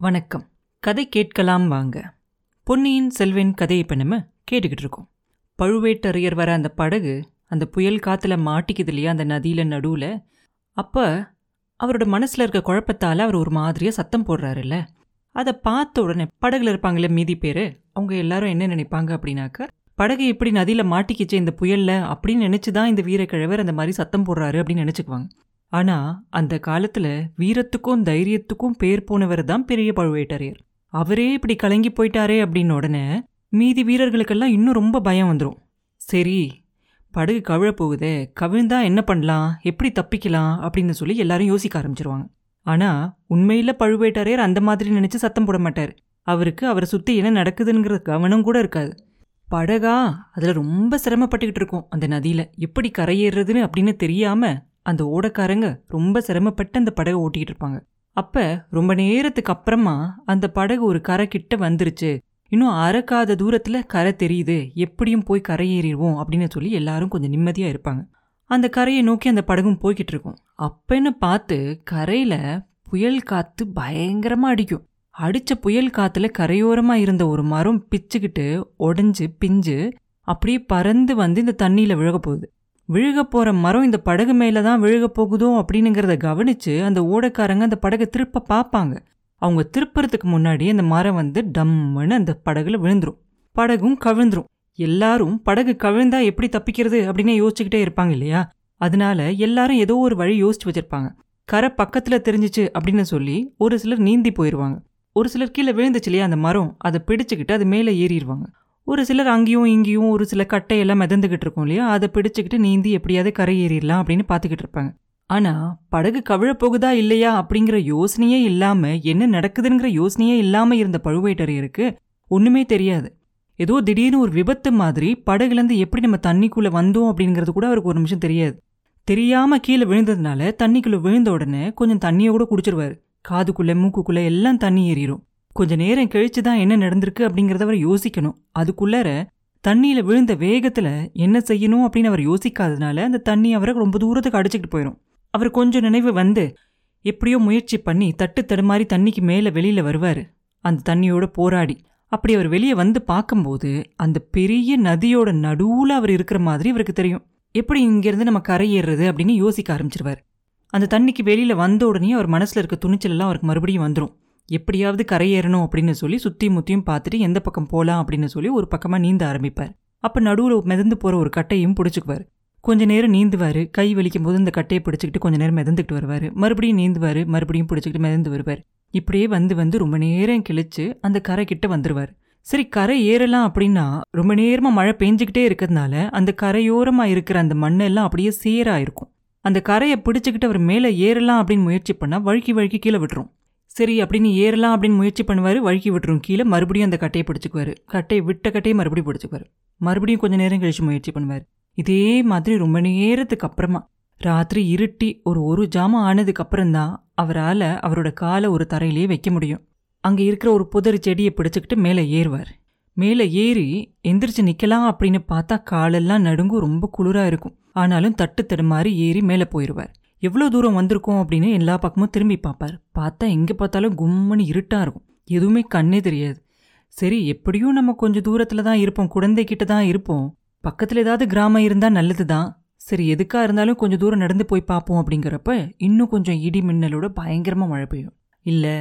வணக்கம். கதை கேட்கலாம் வாங்க. பொன்னியின் செல்வன் கதையை இப்போ நம்ம கேட்டுக்கிட்டு இருக்கோம். பழுவேட்டரையர் வர அந்த படகு அந்த புயல் காற்றுல மாட்டிக்குது இல்லையா அந்த நதியில் நடுவில்? அப்போ அவரோட மனசில் இருக்க குழப்பத்தால் அவர் ஒரு மாதிரியாக சத்தம் போடுறாருல்ல. அதை பார்த்த உடனே படகுல இருப்பாங்களே மீதி பேர் அவங்க எல்லாரும் என்ன நினைப்பாங்க அப்படின்னாக்க படகு எப்படி நதியில் மாட்டிக்கிச்சே இந்த புயல்ல அப்படின்னு நினச்சி தான் இந்த வீரக்கிழவர் அந்த மாதிரி சத்தம் போடுறாரு அப்படின்னு நினச்சிக்குவாங்க. ஆனால் அந்த காலத்தில் வீரத்துக்கும் தைரியத்துக்கும் பேர் போனவர் தான் பெரிய பழுவேட்டரையர். அவரே இப்படி கலங்கி போயிட்டாரே அப்படின்னு உடனே மீதி வீரர்களுக்கெல்லாம் இன்னும் ரொம்ப பயம் வந்துடும் சரி படகு கவிழ போகுதே கவிழ்ந்தா என்ன பண்ணலாம் எப்படி தப்பிக்கலாம் அப்படின்னு சொல்லி எல்லாரும் யோசிக்க ஆரம்பிச்சிருவாங்க. ஆனால் உண்மையில் பழுவேட்டரையர் அந்த மாதிரி நினச்சி சத்தம் போட மாட்டார். அவருக்கு அவரை சுற்றி என்ன நடக்குதுங்கிற கவனம் கூட இருக்காது. படகா அதில் ரொம்ப சிரமப்பட்டுக்கிட்டு இருக்கோம் அந்த நதியில். எப்படி கரையேறுறதுன்னு அப்படின்னு தெரியாமல் அந்த ஓடக்காரங்க ரொம்ப சிரமப்பட்டு அந்த படகை ஓட்டிக்கிட்டு இருப்பாங்க. அப்ப ரொம்ப நேரத்துக்கு அப்புறமா அந்த படகு ஒரு கரை கிட்ட வந்துருச்சு. இன்னும் அறக்காத தூரத்துல கரை தெரியுது. எப்படியும் போய் கரை ஏறிடுவோம் அப்படின்னு சொல்லி எல்லாரும் கொஞ்சம் நிம்மதியா இருப்பாங்க. அந்த கரையை நோக்கி அந்த படகும் போய்கிட்டு இருக்கும். அப்பன்னு பார்த்து கரையில புயல் காத்து பயங்கரமா அடிக்கும். அடிச்ச புயல் காத்துல கரையோரமா இருந்த ஒரு மரம் பிச்சுக்கிட்டு உடஞ்சு பிஞ்சு அப்படியே பறந்து வந்து இந்த தண்ணியில விழக போகுது. விழுக போற மரம் இந்த படகு மேல தான் விழுக போகுதோ அப்படின்னுங்கிறத கவனிச்சு அந்த ஓடக்காரங்க அந்த படகை திருப்ப பார்ப்பாங்க அவங்க திருப்புறதுக்கு முன்னாடி அந்த மரம் வந்து டம்முன்னு அந்த படகுல விழுந்துரும். படகும் கவிழ்ந்துரும். எல்லாரும் படகு கவிழ்ந்தா எப்படி தப்பிக்கிறது அப்படின்னு யோசிச்சுக்கிட்டே இருப்பாங்க இல்லையா? அதனால எல்லாரும் ஏதோ ஒரு வழி யோசிச்சு வச்சிருப்பாங்க. கரை பக்கத்துல தெரிஞ்சிச்சு அப்படின்னு சொல்லி ஒரு சிலர் நீந்தி போயிடுவாங்க ஒரு சிலர் கீழே விழுந்துச்சு இல்லையா அந்த மரம்? அதை பிடிச்சுக்கிட்டு அது மேலே ஏறிடுவாங்க ஒரு சிலர் அங்கேயும் இங்கேயும் ஒரு சில கட்டையெல்லாம் மிதந்துக்கிட்டு இருக்கும் இல்லையா? அதை பிடிச்சிக்கிட்டு நீந்தி எப்படியாவது கரையேறிடலாம் அப்படின்னு பார்த்துக்கிட்டு இருப்பாங்க. ஆனால் படகு கவிழ போகுதா இல்லையா அப்படிங்கிற யோசனையே இல்லாமல் என்ன நடக்குதுங்கிற யோசனையே இல்லாமல் இருந்த பழுவேட்டரையருக்கு ஒன்றுமே தெரியாது. ஏதோ திடீர்னு ஒரு விபத்து மாதிரி படகுலேருந்து எப்படி நம்ம தண்ணிக்குள்ளே வந்தோம் அப்படிங்கிறது கூட அவருக்கு ஒரு நிமிஷம் தெரியாது. தெரியாமல் கீழே விழுந்ததுனால தண்ணிக்குள்ளே விழுந்த உடனே கொஞ்சம் தண்ணியை கூட குடிச்சிருவாரு. காதுக்குள்ளே மூக்குக்குள்ளே எல்லாம் தண்ணி ஏறிடும் கொஞ்ச நேரம் கழிச்சு தான் என்ன நடந்திருக்கு அப்படிங்கிறத அவர் யோசிக்கணும். அதுக்குள்ளார தண்ணியில் விழுந்த வேகத்தில் என்ன செய்யணும் அப்படின்னு அவர் யோசிக்காததுனால அந்த தண்ணி அவரை ரொம்ப தூரத்துக்கு அடிச்சுக்கிட்டு போயிடும் அவர் கொஞ்சம் நினைவு வந்து எப்படியோ முயற்சி பண்ணி தட்டு தடுமாறி தண்ணிக்கு மேலே வெளியில் வருவார். அந்த தண்ணியோட போராடி அப்படி அவர் வெளியே வந்து பார்க்கும்போது அந்த பெரிய நதியோட நடுவில் அவர் இருக்கிற மாதிரி அவருக்கு தெரியும். எப்படி இங்கேருந்து நம்ம கரையேறுறது அப்படின்னு யோசிக்க ஆரம்பிச்சிருவார். அந்த தண்ணிக்கு வெளியில் வந்த உடனே அவர் மனசில் இருக்க துணிச்சல் எல்லாம் அவருக்கு மறுபடியும் வந்துடும் எப்படியாவது கரையேறணும் அப்படின்னு சொல்லி சுற்றி முத்தியும் பார்த்துட்டு எந்த பக்கம் போகலாம் அப்படின்னு சொல்லி ஒரு பக்கமாக நீந்த ஆரம்பிப்பார். அப்போ நடுவில் மிதந்து போகிற ஒரு கட்டையும் பிடிச்சிக்குவார். கொஞ்ச நேரம் நீந்துவார். கை வலிக்கும் போது இந்த கட்டையை பிடிச்சிக்கிட்டு கொஞ்ச நேரம் மிதந்துக்கிட்டு வருவார். மறுபடியும் நீந்துவார். மறுபடியும் பிடிச்சிக்கிட்டு மிதந்து வருவார். இப்படியே வந்து வந்து ரொம்ப நேரம் கிழிச்சு அந்த கரை கிட்ட வந்துடுவார் சரி கரை ஏறலாம் அப்படின்னா ரொம்ப நேரமாக மழை பெஞ்சிக்கிட்டே இருக்கிறதுனால அந்த கரையோரமாக இருக்கிற அந்த மண்ணெல்லாம் அப்படியே சேராக இருக்கும் அந்த கரையை பிடிச்சிக்கிட்டு அவர் மேலே ஏறலாம் அப்படின்னு முயற்சி பண்ணால் வழுக்கி வழுக்கி கீழே விட்டுரும். சரி அப்படின்னு ஏறலாம் அப்படின்னு முயற்சி பண்ணுவார் வழுக்கி விட்டுரும். கீழே மறுபடியும் அந்த கட்டையை பிடிச்சிக்குவார். கட்டையை விட்ட கட்டையை மறுபடியும் பிடிச்சிக்குவார். மறுபடியும் கொஞ்சம் நேரம் கழிச்சு முயற்சி பண்ணுவார். இதே மாதிரி ரொம்ப நேரத்துக்கு அப்புறமா ராத்திரி இருட்டி ஒரு ஒரு ஜாமம் ஆனதுக்கு அப்புறம்தான் அவரால் அவரோட காலை ஒரு தரையிலேயே வைக்க முடியும். அங்கே இருக்கிற ஒரு புதர் செடியை பிடிச்சிக்கிட்டு மேலே ஏறுவார். மேலே ஏறி எந்திரிச்சு நிற்கலாம் அப்படின்னு பார்த்தா காலெல்லாம் நடுங்கும் ரொம்ப குளிராக இருக்கும். ஆனாலும் தட்டு தடுமாறி ஏறி மேலே போயிடுவார் எவ்வளோ தூரம் வந்திருக்கோம் அப்படின்னு எல்லா பக்கமும் திரும்பி பார்ப்பார். பார்த்தா எங்கே பார்த்தாலும் கும்முன்னு இருட்டாக இருக்கும். எதுவுமே கண்ணே தெரியாது. சரி எப்படியும் நம்ம கொஞ்சம் தூரத்தில் தான் இருப்போம். குழந்தைகிட்ட தான் இருப்போம். பக்கத்தில் ஏதாவது கிராமம் இருந்தால் நல்லது தான் சரி எதுக்காக இருந்தாலும் கொஞ்சம் தூரம் நடந்து போய் பார்ப்போம் அப்படிங்கிறப்ப இன்னும் கொஞ்சம் இடி மின்னலோட பயங்கரமாக மழை பெய்யும். இல்லை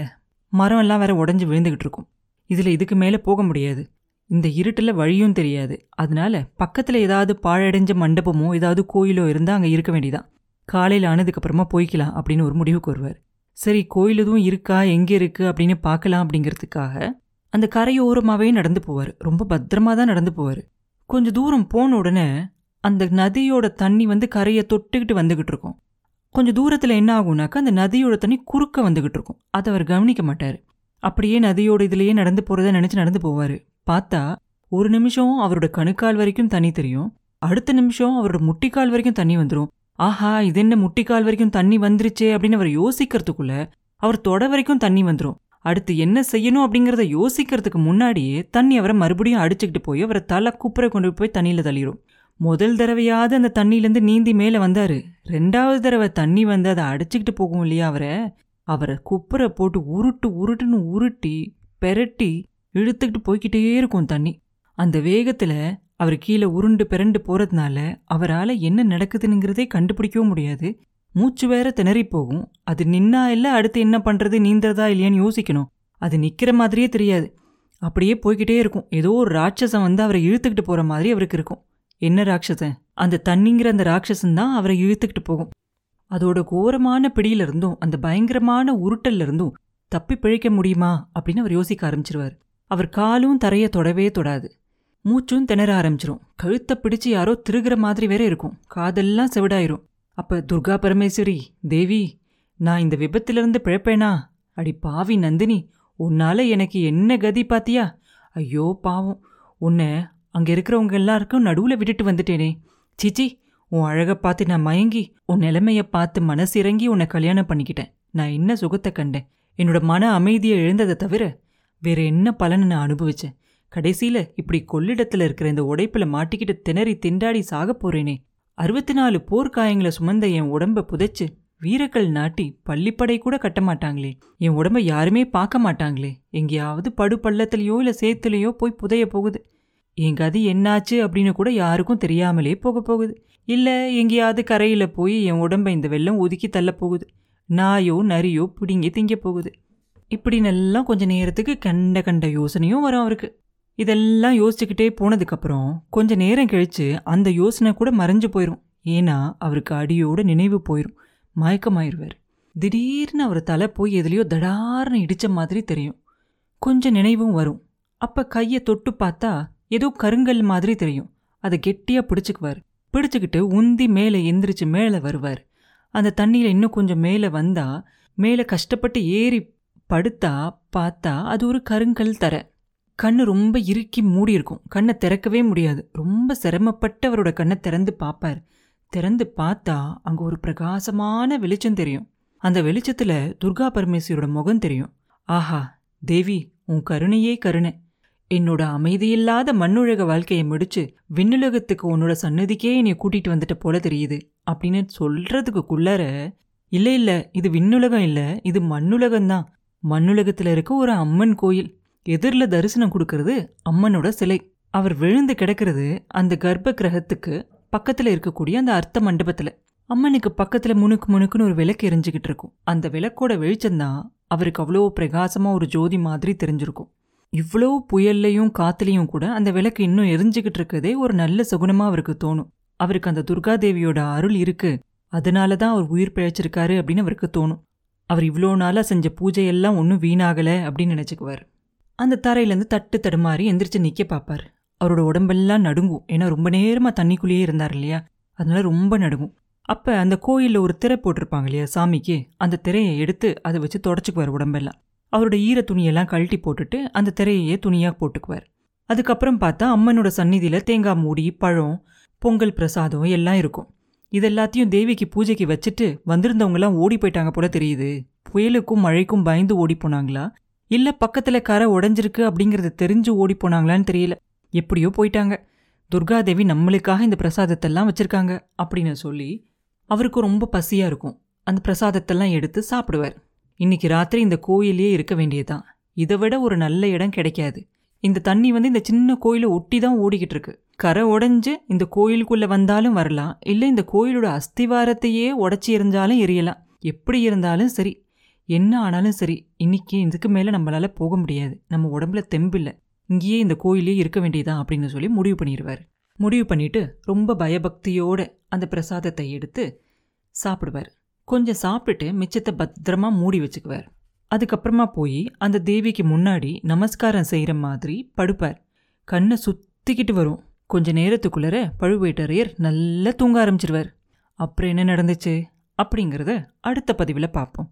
மரம் எல்லாம் வேற உடஞ்சி விழுந்துகிட்டு இருக்கும். இதில் இதுக்கு மேலே போக முடியாது. இந்த இருட்டில் வழியும் தெரியாது. அதனால பக்கத்தில் ஏதாவது பாழடைஞ்ச மண்டபமோ ஏதாவது கோயிலோ இருந்தால் அங்கே இருக்க வேண்டியதான் காலையில் ஆனதுக்கப்புறமா போய்க்கலாம் அப்படின்னு ஒரு முடிவுக்கு வருவார். சரி கோயில் எதுவும் இருக்கா? எங்கே இருக்குது அப்படின்னு பார்க்கலாம் அப்படிங்கிறதுக்காக அந்த கரையோரமாகவே நடந்து போவார். ரொம்ப பத்திரமா தான் நடந்து போவார். கொஞ்சம் தூரம் போன உடனே அந்த நதியோட தண்ணி வந்து கரையை தொட்டுக்கிட்டு வந்துக்கிட்டு இருக்கும். கொஞ்சம் தூரத்தில் என்ன ஆகும்னாக்கா அந்த நதியோட தண்ணி குறுக்க வந்துக்கிட்டு இருக்கும். அதை அவர் கவனிக்க மாட்டார். அப்படியே நதியோட இதுலேயே நடந்து போகிறத நினச்சி நடந்து போவார். பார்த்தா ஒரு நிமிஷம் அவரோட கணுக்கால் வரைக்கும் தண்ணி தெரியும். அடுத்த நிமிஷம் அவரோட முட்டிக்கால் வரைக்கும் தண்ணி வந்துடும் ஆஹா இது என்ன முட்டிக்கால் வரைக்கும் தண்ணி வந்துருச்சே அப்படின்னு அவர் யோசிக்கிறதுக்குள்ள அவர் தொட வரைக்கும் தண்ணி வந்துடும் அடுத்து என்ன செய்யணும் அப்படிங்கிறத யோசிக்கிறதுக்கு முன்னாடியே தண்ணி அவரை மறுபடியும் அடிச்சுக்கிட்டு போய் அவரை தலை குப்புற கொண்டு போய் தண்ணியில் தள்ளிடும் முதல் தடவையாவது அந்த தண்ணியிலேருந்து நீந்தி மேலே வந்தாரு. ரெண்டாவது தடவை தண்ணி வந்து அதை அடிச்சுக்கிட்டு போகும் இல்லையா அவரை? அவரை குப்புற போட்டு உருட்டு உருட்டுன்னு உருட்டி பெரட்டி இழுத்துக்கிட்டு போய்கிட்டே இருக்கும் தண்ணி. அந்த வேகத்துல அவர் கீழே உருண்டு பிறண்டு போறதுனால அவரால் என்ன நடக்குதுங்கிறதே கண்டுபிடிக்கவும் முடியாது. மூச்சு வேற திணறி போகும். அது நின்னா இல்லை அடுத்து என்ன பண்றது நீந்தறதா இல்லையான்னு யோசிக்கணும். அது நிக்கிற மாதிரியே தெரியாது. அப்படியே போய்கிட்டே இருக்கும். ஏதோ ஒரு ராட்சசம் வந்து அவரை இழுத்துக்கிட்டு போற மாதிரி அவருக்கு இருக்கும். என்ன ராட்சசன்? அந்த தண்ணிங்கிற அந்த ராட்சசன் தான் அவரை இழுத்துக்கிட்டு போகும். அதோட கோரமான பிடியில இருந்தும் அந்த பயங்கரமான உருட்டல்ல இருந்தும் தப்பி பிழைக்க முடியுமா அப்படின்னு அவர் யோசிக்க ஆரம்பிச்சிருவார். அவர் காலும் தரைய தொடவே தொடாது. மூச்சும் திணற ஆரம்பிச்சிரும். கழுத்தை பிடிச்சு யாரோ திருகிற மாதிரி வேற இருக்கும். காதெல்லாம் செவிடாயிரும். அப்ப துர்கா பரமேஸ்வரி தேவி நான் இந்த விபத்திலிருந்து பிழைப்பேனா? அடி பாவி நந்தினி உன்னால எனக்கு என்ன கதி பாத்தியா? ஐயோ பாவம். உன்னை அங்க இருக்கிறவங்க எல்லாருக்கும் நடுவுல விட்டுட்டு வந்துட்டேனே. சிச்சி உன் அழகை பார்த்து நான் மயங்கி உன் நிலைமைய பார்த்து மனசு இறங்கி உன்னை கல்யாணம் பண்ணிக்கிட்டேன். நான் என்ன சுகத்தை கண்டேன்? என்னோட மன அமைதியை எழுந்ததை தவிர வேற என்ன பலனை நான் அனுபவிச்சேன்? கடைசியில இப்படி கொள்ளிடத்துல இருக்கிற இந்த உடைப்புல மாட்டிக்கிட்டு திணறி திண்டாடி சாக போறேனே. அறுபத்தி நாலு போர்க்காயங்களை சுமந்த என் உடம்ப புதைச்சு வீரக்கள் நாட்டி பள்ளிப்படை கூட கட்ட மாட்டாங்களே. என் உடம்ப யாருமே பார்க்க மாட்டாங்களே. எங்கேயாவது படு பள்ளத்துலயோ இல்ல சேத்துலயோ போய் புதைய போகுது. என் கதி என்னாச்சு அப்படின்னு கூட யாருக்கும் தெரியாமலே போக போகுது. இல்ல எங்கேயாவது கரையில போய் என் உடம்ப இந்த வெள்ளம் ஒதுக்கி தள்ள போகுது. நாயோ நரியோ பிடுங்கி திங்க போகுது. இப்படி நல்லா கொஞ்ச நேரத்துக்கு கண்ட கண்ட யோசனையும் வரும் அவருக்கு. இதெல்லாம் யோசிச்சுக்கிட்டே போனதுக்கப்புறம் கொஞ்ச நேரம் கழிச்சு அந்த யோசனை கூட மறைஞ்சு போயிடும் ஏன்னா அவருக்கு அடியோட நினைவு போயிடும் மயக்கமாயிருவார். திடீர்னு அவர் தலை போய் எதுலேயோ தடார்னு இடித்த மாதிரி தெரியும். கொஞ்சம் நினைவும் வரும். அப்போ கையை தொட்டு பார்த்தா ஏதோ கருங்கல் மாதிரி தெரியும். அதை கெட்டியாக பிடிச்சிக்குவார். பிடிச்சிக்கிட்டு உந்தி மேலே எந்திரிச்சு மேலே வருவார். அந்த தண்ணியில் இன்னும் கொஞ்சம் மேலே வந்தால் மேலே கஷ்டப்பட்டு ஏறி படுத்தா பார்த்தா அது ஒரு கருங்கல் தரை. கண்ணு ரொம்ப இறுக்கி மூடி இருக்கும் கண்ணை திறக்கவே முடியாது. ரொம்ப சிரமப்பட்டு அவரோட கண்ணை திறந்து பார்ப்பார். திறந்து பார்த்தா அங்க ஒரு பிரகாசமான வெளிச்சம் தெரியும். அந்த வெளிச்சத்துல துர்கா பரமேஸ்வரோட முகம் தெரியும். ஆஹா தேவி உன் கருணையே கருணை. என்னோட அமைதியில்லாத மண்ணுலக வாழ்க்கையை முடிச்சு விண்ணுலகத்துக்கு உன்னோட சன்னதிக்கே என்னை கூட்டிட்டு வந்துட்ட போல தெரியுது அப்படின்னு சொல்றதுக்குள்ளார இல்லை இல்லை இது விண்ணுலகம் இல்லை இது மண்ணுலகம்தான். மண்ணுலகத்தில் இருக்க ஒரு அம்மன் கோயில். எதிரில் தரிசனம் கொடுக்கறது அம்மனோட சிலை. அவர் விழுந்து கிடக்கிறது அந்த கர்ப்ப கிரகத்துக்கு பக்கத்துல இருக்கக்கூடிய அந்த அர்த்த மண்டபத்துல. அம்மனுக்கு பக்கத்துல முணுக்கு முணுக்குன்னு ஒரு விளக்கு எரிஞ்சுக்கிட்டு இருக்கும். அந்த விளக்கோட வெளிச்சம்தான் அவருக்கு அவ்வளோ பிரகாசமா ஒரு ஜோதி மாதிரி தெரிஞ்சிருக்கும். இவ்வளோ புயல்லையும் காத்துலையும் கூட அந்த விளக்கு இன்னும் எரிஞ்சுக்கிட்டு இருக்கதே ஒரு நல்ல சுகுணமா அவருக்கு தோணும். அவருக்கு அந்த துர்காதேவியோட அருள் இருக்கு. அதனால தான் அவர் உயிர் பிழைச்சிருக்காரு அப்படின்னு அவருக்கு தோணும். அவர் இவ்வளோ நாளாக செஞ்ச பூஜையெல்லாம் ஒன்றும் வீணாகலை அப்படின்னு நினச்சிக்குவார். அந்த தரையிலேருந்து தட்டு தடுமாறி எந்திரிச்சு நிற்க பார்ப்பார் அவரோட உடம்பெல்லாம் நடுங்கும். ஏன்னா ரொம்ப நேரமாக தண்ணிக்குள்ளேயே இருந்தார் இல்லையா? அதனால ரொம்ப நடுங்கும். அப்போ அந்த கோயிலில் ஒரு திரை போட்டிருப்பாங்க இல்லையா சாமிக்கு? அந்த திரையை எடுத்து அதை வச்சு தொடச்சிக்குவார் உடம்பெல்லாம். அவரோட ஈர துணியெல்லாம் கழட்டி போட்டுட்டு அந்த திரையையே துணியாக போட்டுக்குவார். அதுக்கப்புறம் பார்த்தா அம்மனோட சந்நிதியில் தேங்காய் மூடி பழம் பொங்கல் பிரசாதம் எல்லாம் இருக்கும். இதெல்லாத்தையும் தேவிக்கு பூஜைக்கு வச்சுட்டு வந்திருந்தவங்கலாம் ஓடி போயிட்டாங்க போல தெரியுது. புயலுக்கும் மழைக்கும் பயந்து ஓடி போனாங்களா? இல்ல பக்கத்துல கரை உடைஞ்சிருக்கு அப்படிங்கறது தெரிஞ்சு ஓடி போனாங்களான்னு தெரியல. எப்படியோ போயிட்டாங்க. துர்காதேவி நம்மளுக்காக இந்த பிரசாதத்தெல்லாம் வச்சிருக்காங்க அப்படின்னு சொல்லி அவருக்கு ரொம்ப பசியா இருக்கும். அந்த பிரசாதத்தெல்லாம் எடுத்து சாப்பிடுவார். இன்னைக்கு ராத்திரி இந்த கோயிலே இருக்க வேண்டியதுதான். இதை விட ஒரு நல்ல இடம் கிடைக்காது. இந்த தண்ணி வந்து இந்த சின்ன கோயிலை ஒட்டி தான் ஓடிக்கிட்டு இருக்கு. கரை உடைஞ்சு இந்த கோயிலுக்குள்ள வந்தாலும் வரலாம். இல்லை இந்த கோயிலோட அஸ்திவாரத்தையே உடச்சி எரிஞ்சாலும் எரியலாம். எப்படி இருந்தாலும் சரி என்ன ஆனாலும் சரி இன்னைக்கு இதுக்கு மேலே நம்மளால போக முடியாது. நம்ம உடம்புல தெம்பில்லை இங்கேயே இந்த கோயிலே இருக்க வேண்டியதான் அப்படின்னு சொல்லி முடிவு பண்ணிடுவார் முடிவு பண்ணிட்டு ரொம்ப பயபக்தியோட அந்த பிரசாதத்தை எடுத்து சாப்பிடுவார். கொஞ்சம் சாப்பிட்டுட்டு மிச்சத்தை பத்திரமா மூடி வச்சுக்குவார். அதுக்கப்புறமா போய் அந்த தேவிக்கு முன்னாடி நமஸ்காரம் செய்கிற மாதிரி படுப்பார். கண்ணை சுத்திக்கிட்டு வரும். கொஞ்ச நேரத்துக்குள்ளர பழுவேட்டரையர் நல்லா தூங்க ஆரம்பிச்சிருவார். அப்புறம் என்ன நடந்துச்சு? அப்படிங்கிறத அடுத்த பதிவில் பார்ப்போம்.